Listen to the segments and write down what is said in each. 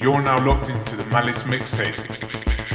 You're now locked into the Malice mixtape.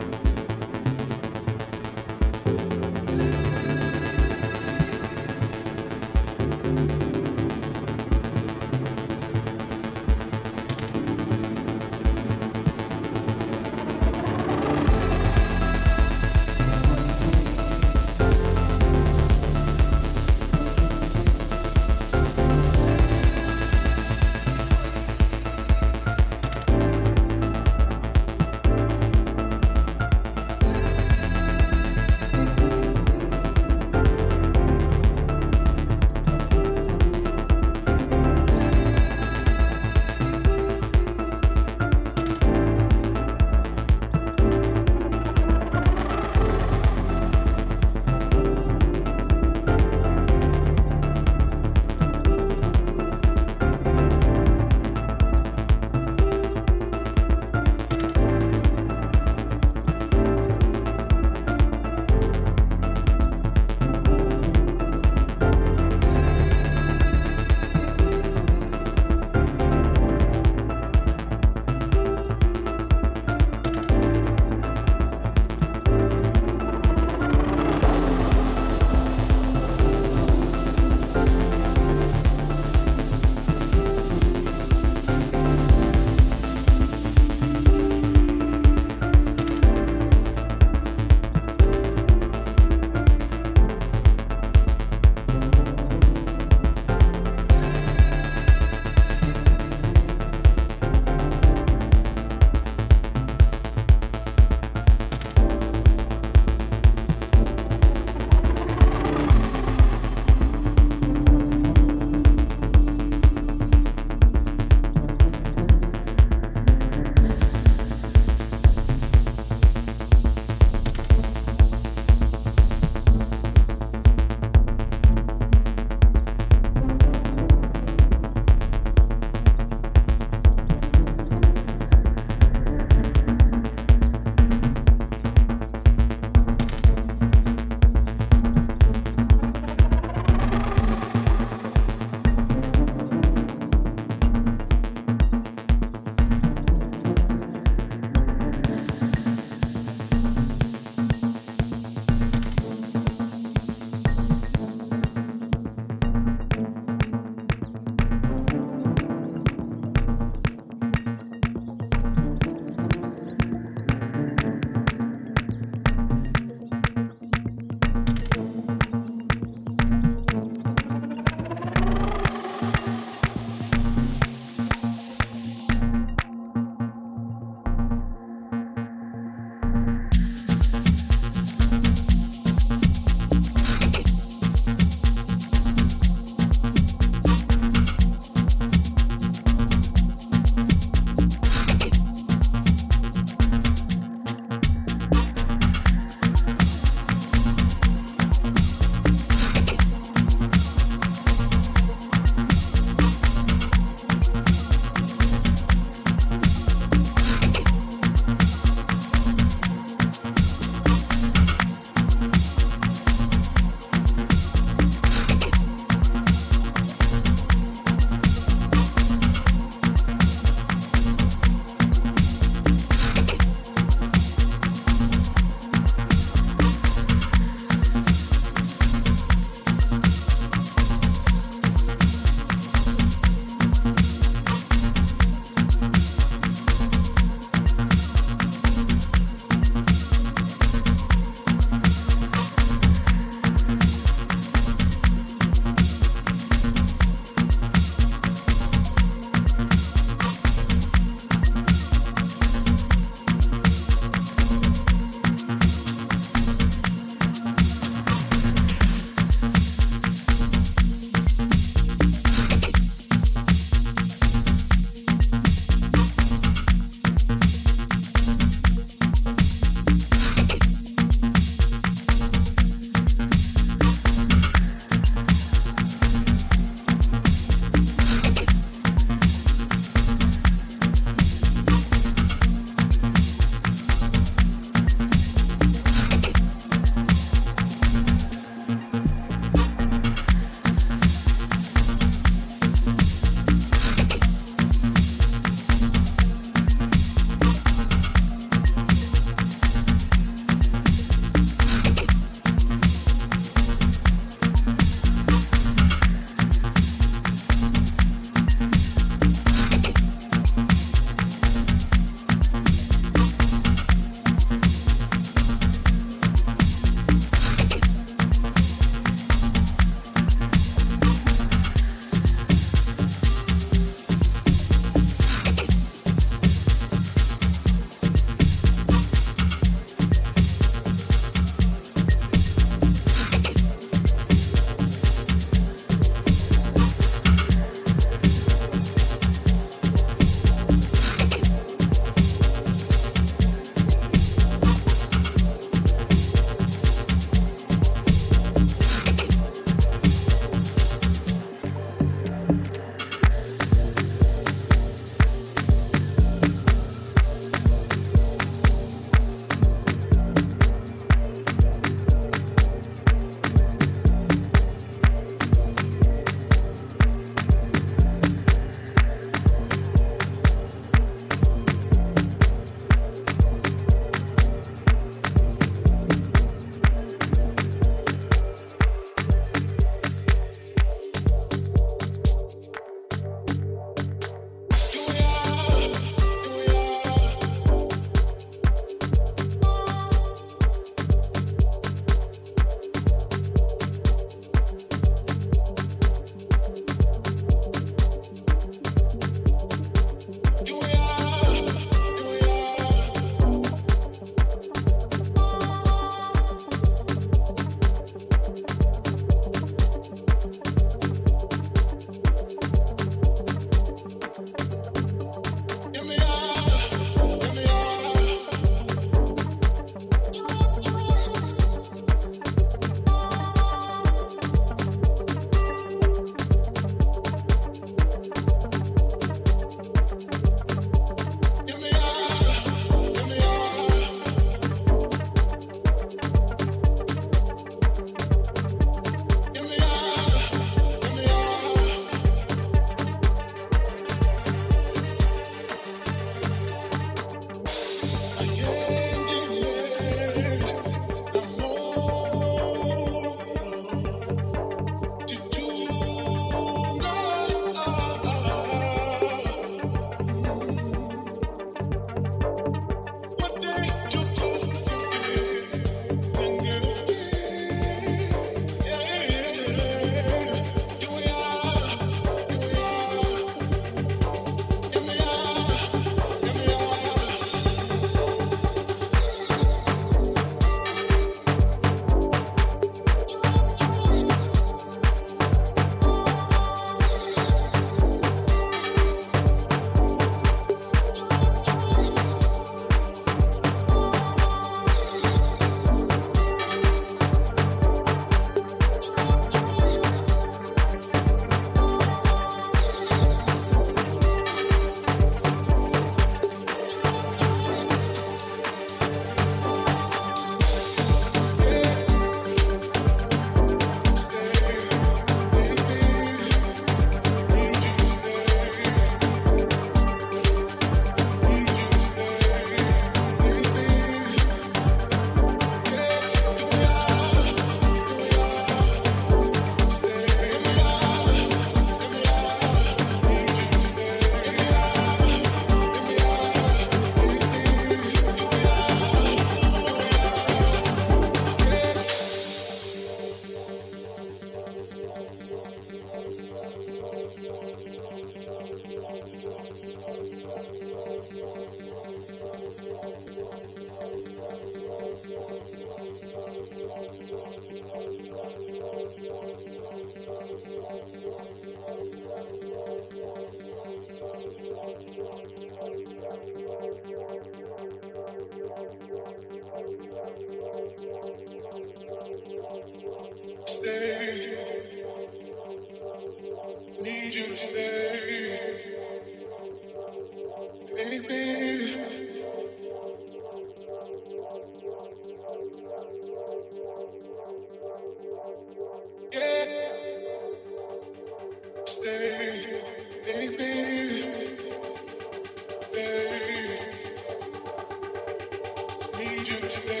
need you.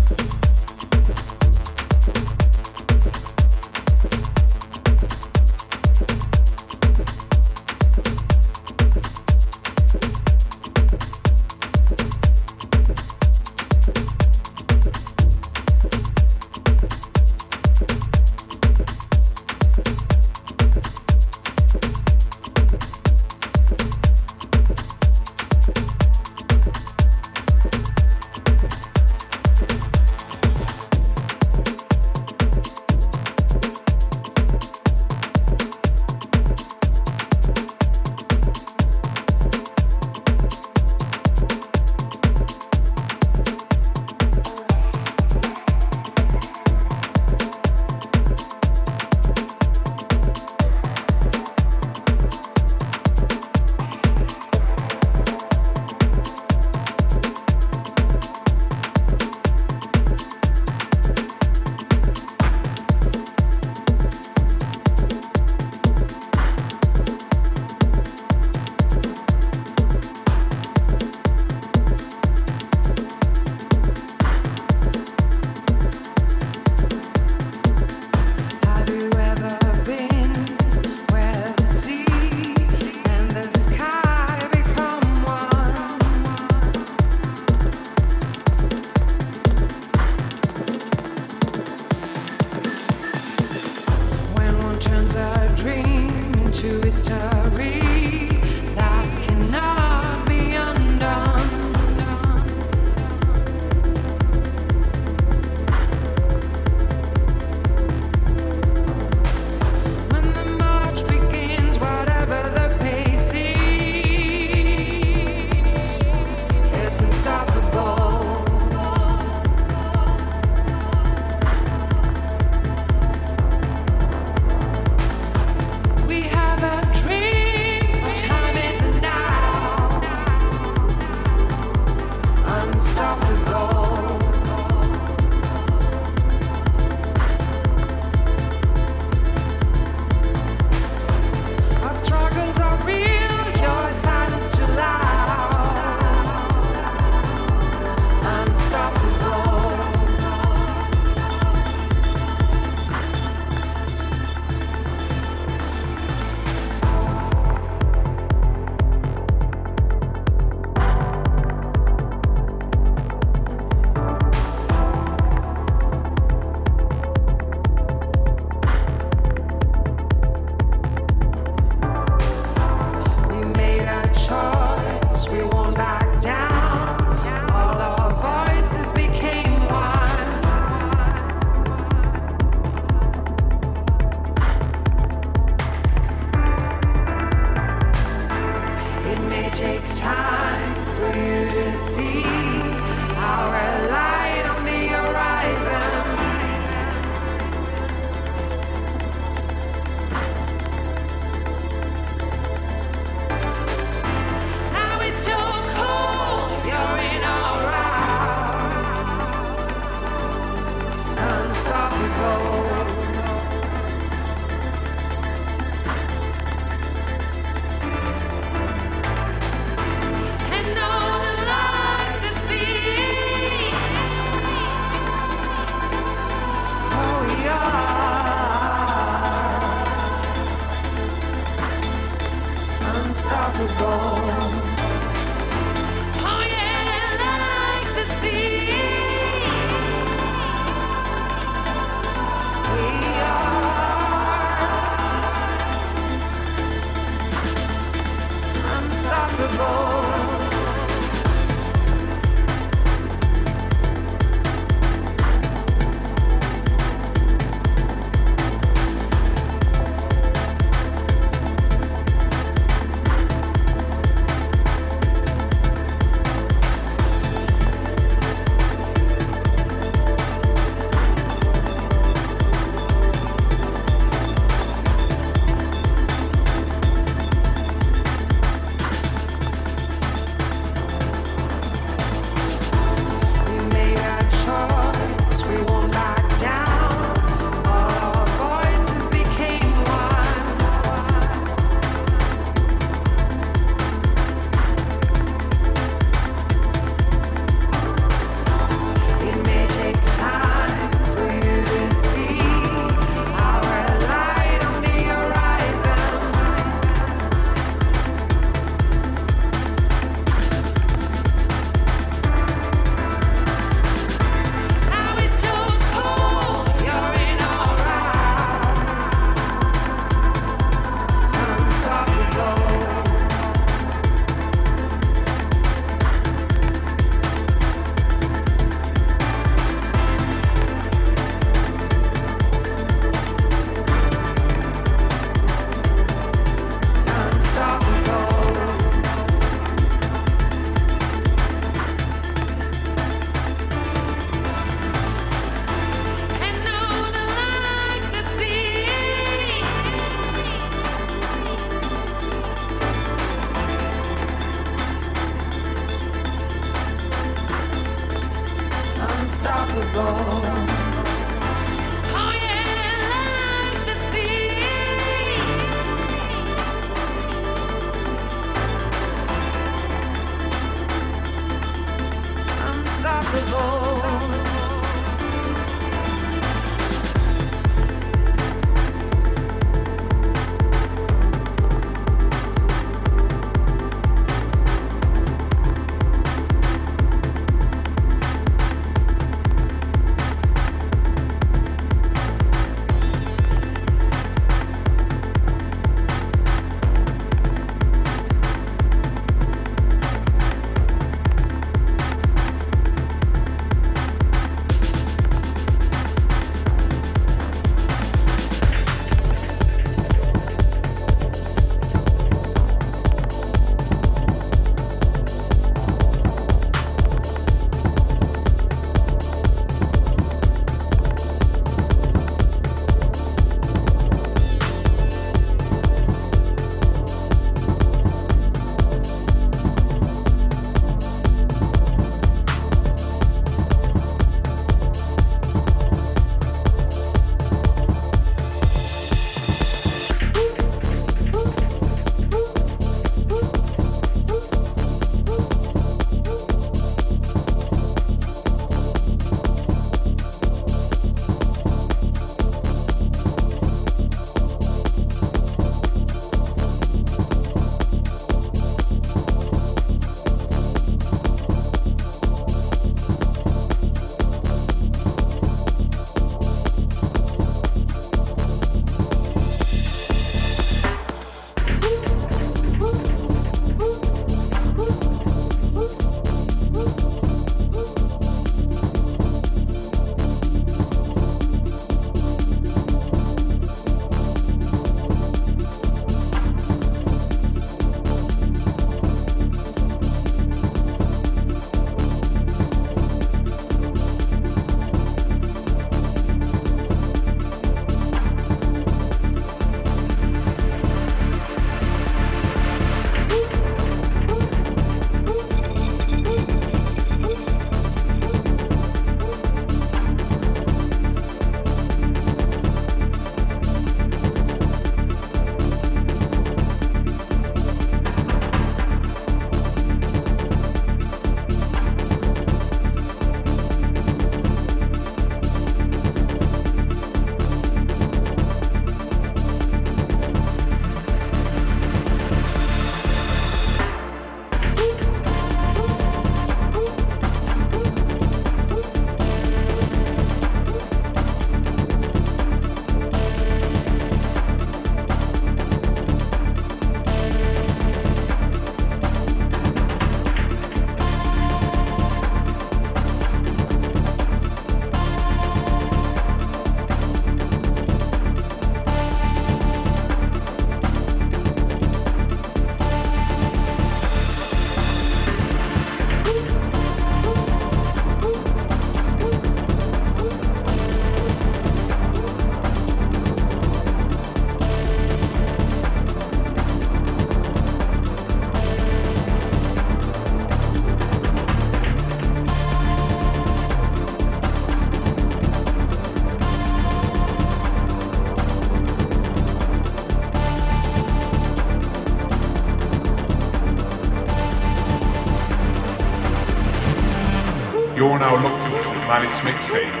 Now locked into the Malice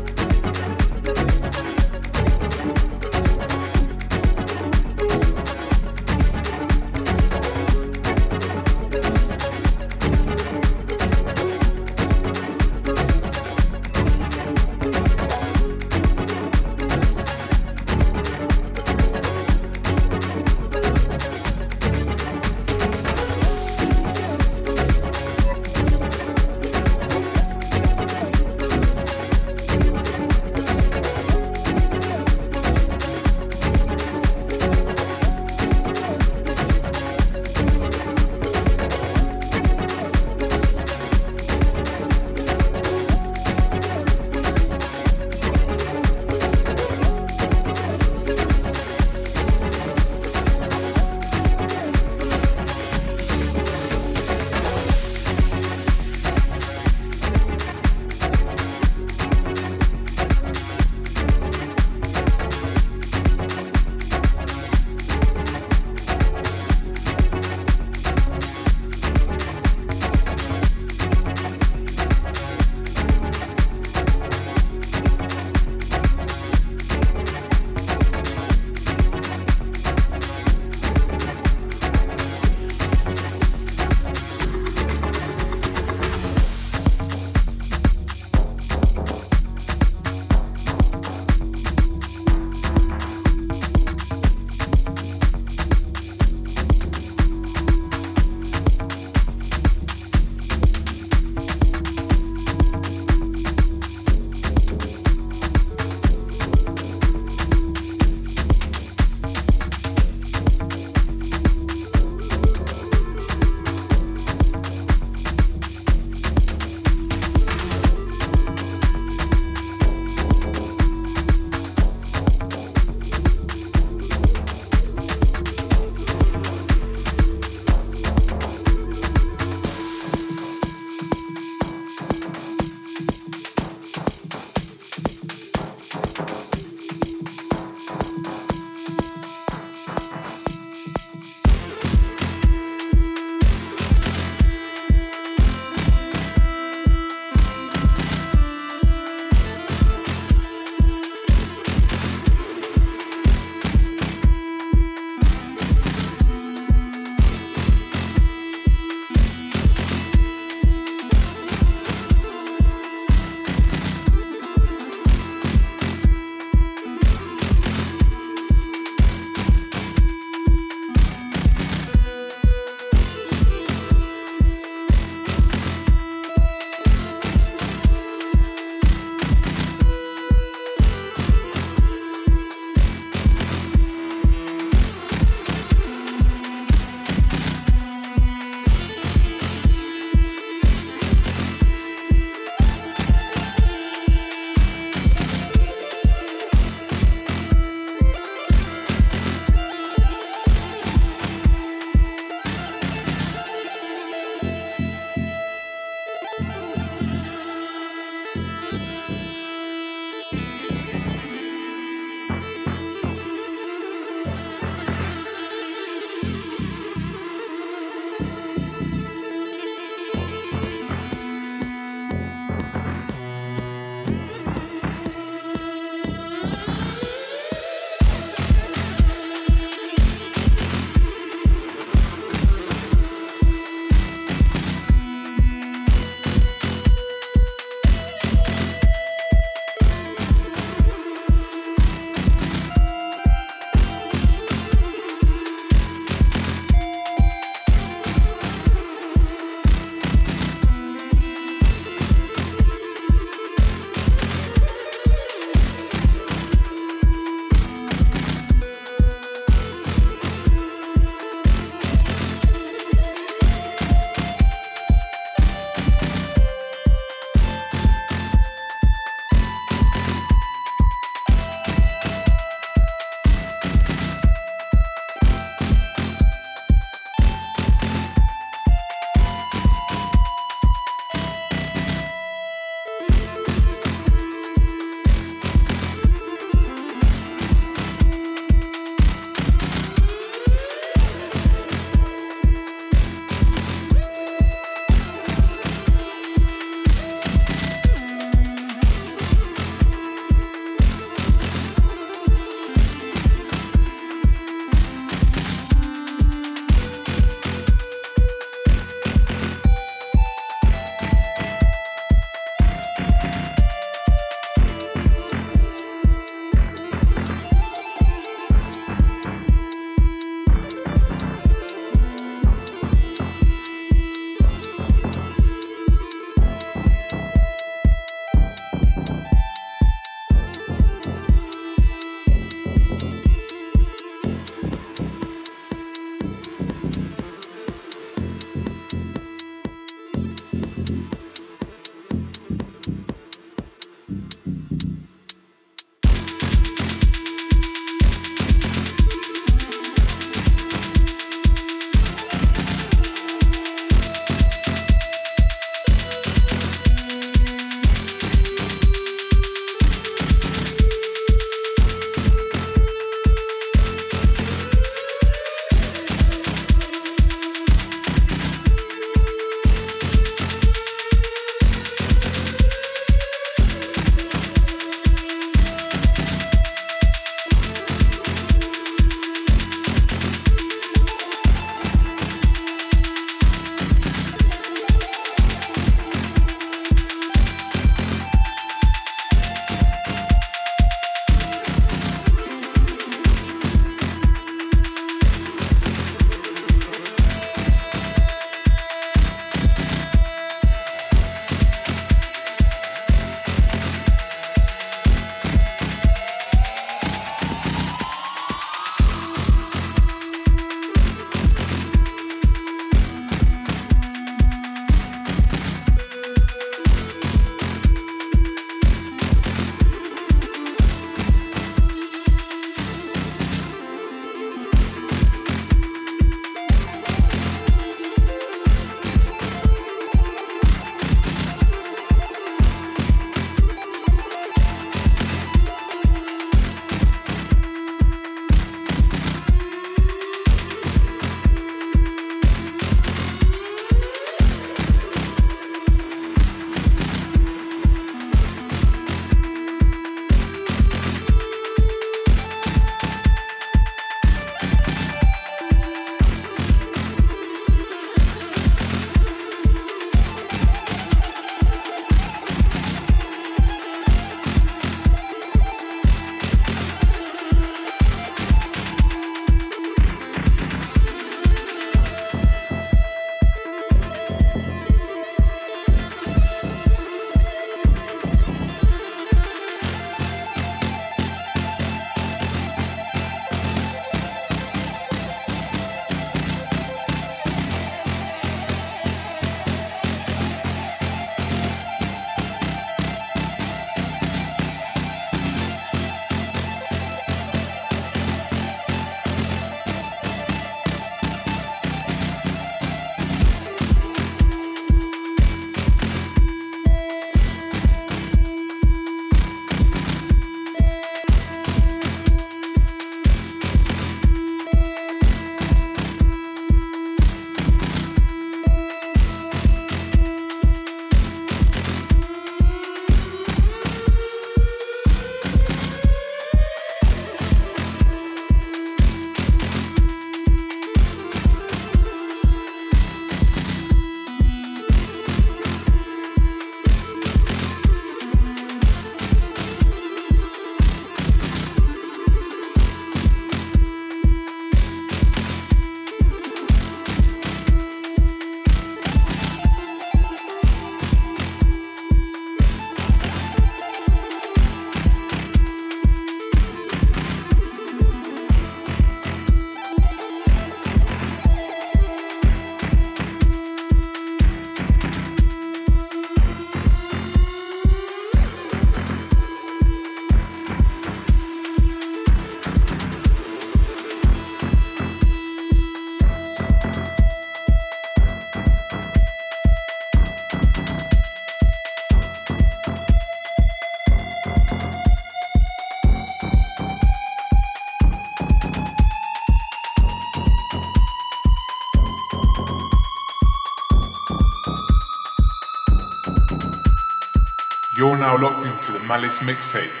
Malice mixtape.